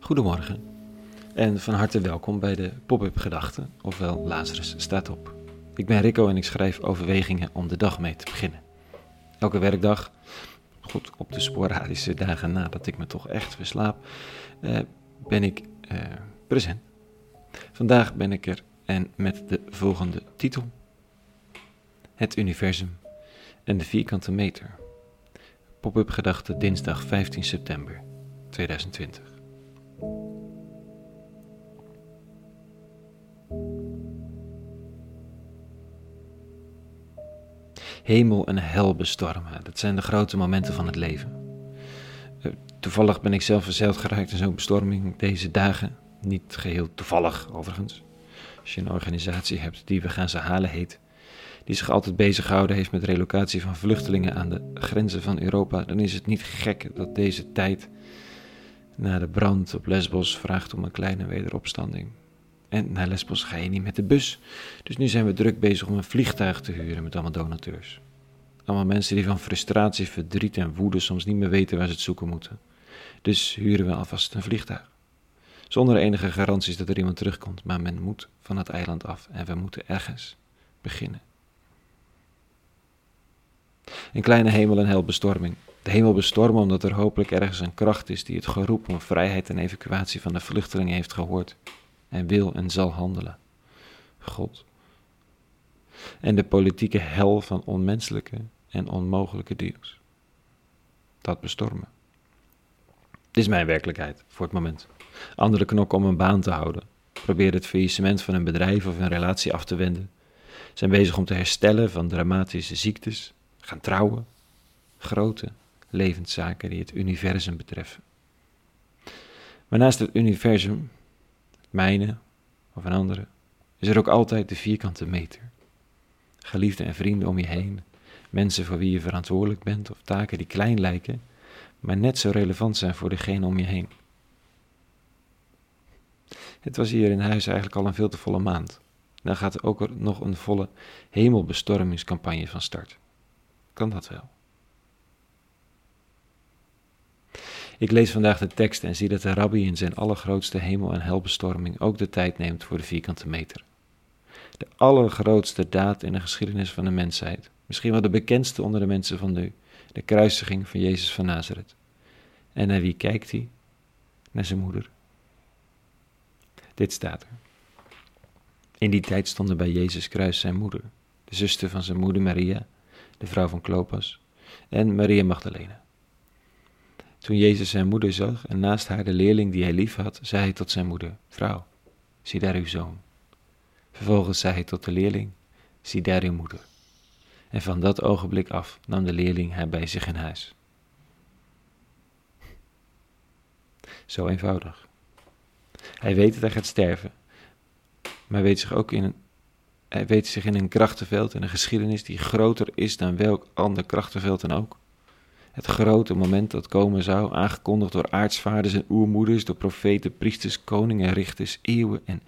Goedemorgen en van harte welkom bij de Pop-up Gedachten, ofwel Lazarus staat op. Ik ben Rico en ik schrijf overwegingen om de dag mee te beginnen. Elke werkdag, goed op de sporadische dagen nadat ik me toch echt verslaap, eh, ben ik eh, present. Vandaag ben ik er en met de volgende titel: Het universum en de vierkante meter. Pop-up Gedachten dinsdag 15 september 2020. Hemel en hel bestormen, dat zijn de grote momenten van het leven. Eh, toevallig ben ik zelf verzeild geraakt in zo'n bestorming deze dagen. Niet geheel toevallig, overigens. Als je een organisatie hebt die We gaan ze halen heet, die zich altijd bezig gehouden heeft met relocatie van vluchtelingen aan de grenzen van Europa, dan is het niet gek dat deze tijd na de brand op Lesbos vraagt om een kleine wederopstanding. En naar Lesbos ga je niet met de bus. Dus nu zijn we druk bezig om een vliegtuig te huren met allemaal donateurs. Allemaal mensen die van frustratie, verdriet en woede soms niet meer weten waar ze het zoeken moeten. Dus huren we alvast een vliegtuig. Zonder enige garanties dat er iemand terugkomt, maar men moet van het eiland af en we moeten ergens beginnen. Een kleine hemel- en helbestorming. De hemel bestormen omdat er hopelijk ergens een kracht is die het geroep om vrijheid en evacuatie van de vluchtelingen heeft gehoord en wil en zal handelen. God. En de politieke hel van onmenselijke en onmogelijke deals. Dat bestormen. Dit is mijn werkelijkheid voor het moment. Anderen knokken om een baan te houden, proberen het faillissement van een bedrijf of een relatie af te wenden, zijn bezig om te herstellen van dramatische ziektes, gaan trouwen. Grote levenszaken die het universum betreffen. Maar naast het universum, mijne of een andere, is er ook altijd de vierkante meter. Geliefden en vrienden om je heen, mensen voor wie je verantwoordelijk bent of taken die klein lijken, maar net zo relevant zijn voor degene om je heen. Het was hier in huis eigenlijk al een veel te volle maand. Dan gaat er ook nog een volle hemelbestormingscampagne van start. Kan dat wel? Ik lees vandaag de tekst en zie dat de rabbi in zijn allergrootste hemel- en helbestorming ook de tijd neemt voor de vierkante meter. De allergrootste daad in de geschiedenis van de mensheid, misschien wel de bekendste onder de mensen van nu, de kruisiging van Jezus van Nazareth. En naar wie kijkt hij? Naar zijn moeder. Dit staat er. In die tijd stonden bij Jezus kruis zijn moeder, de zuster van zijn moeder Maria, de vrouw van Klopas, en Maria Magdalena. Toen Jezus zijn moeder zag en naast haar de leerling die hij lief had, zei hij tot zijn moeder: Vrouw, zie daar uw zoon. Vervolgens zei hij tot de leerling: Zie daar uw moeder. En van dat ogenblik af nam de leerling haar bij zich in huis. Zo eenvoudig. Hij weet dat hij gaat sterven, maar weet zich ook in een, hij weet zich in een krachtenveld en een geschiedenis die groter is dan welk ander krachtenveld dan ook. Het grote moment dat komen zou, aangekondigd door aartsvaders en oermoeders, door profeten, priesters, koningen, richters, eeuwen en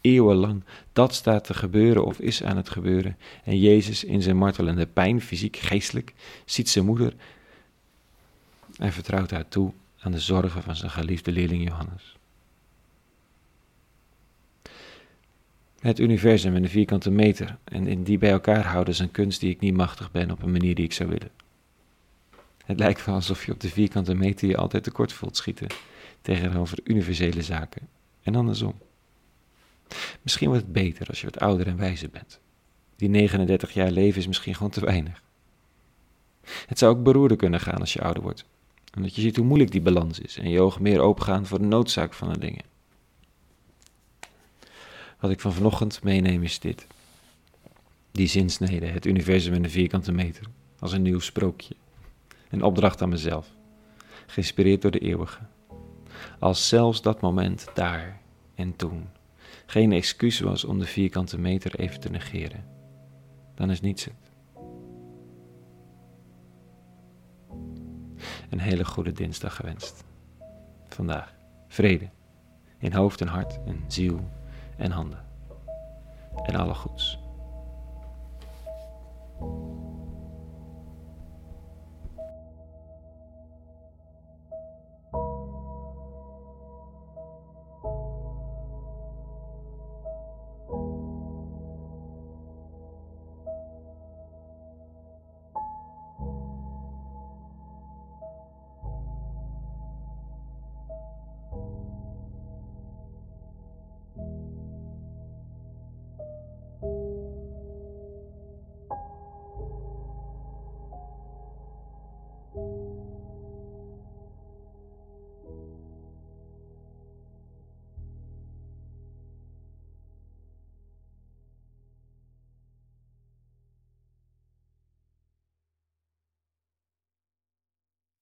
eeuwenlang. Dat staat te gebeuren of is aan het gebeuren. En Jezus in zijn martelende pijn, fysiek, geestelijk, ziet zijn moeder en vertrouwt haar toe aan de zorgen van zijn geliefde leerling Johannes. Het universum en de vierkante meter en in die bij elkaar houden is een kunst die ik niet machtig ben op een manier die ik zou willen. Het lijkt wel alsof je op de vierkante meter je altijd tekort voelt schieten tegenover universele zaken en andersom. Misschien wordt het beter als je wat ouder en wijzer bent. Die 39 jaar leven is misschien gewoon te weinig. Het zou ook beroerder kunnen gaan als je ouder wordt, omdat je ziet hoe moeilijk die balans is en je ogen meer opengaan voor de noodzaak van de dingen. Wat ik van vanochtend meeneem is dit. Die zinsnede, het universum en de vierkante meter, als een nieuw sprookje. Een opdracht aan mezelf, geïnspireerd door de eeuwige. Als zelfs dat moment daar en toen geen excuus was om de vierkante meter even te negeren, dan is niets het. Een hele goede dinsdag gewenst. Vandaag vrede in hoofd en hart en ziel en handen. En alle goeds.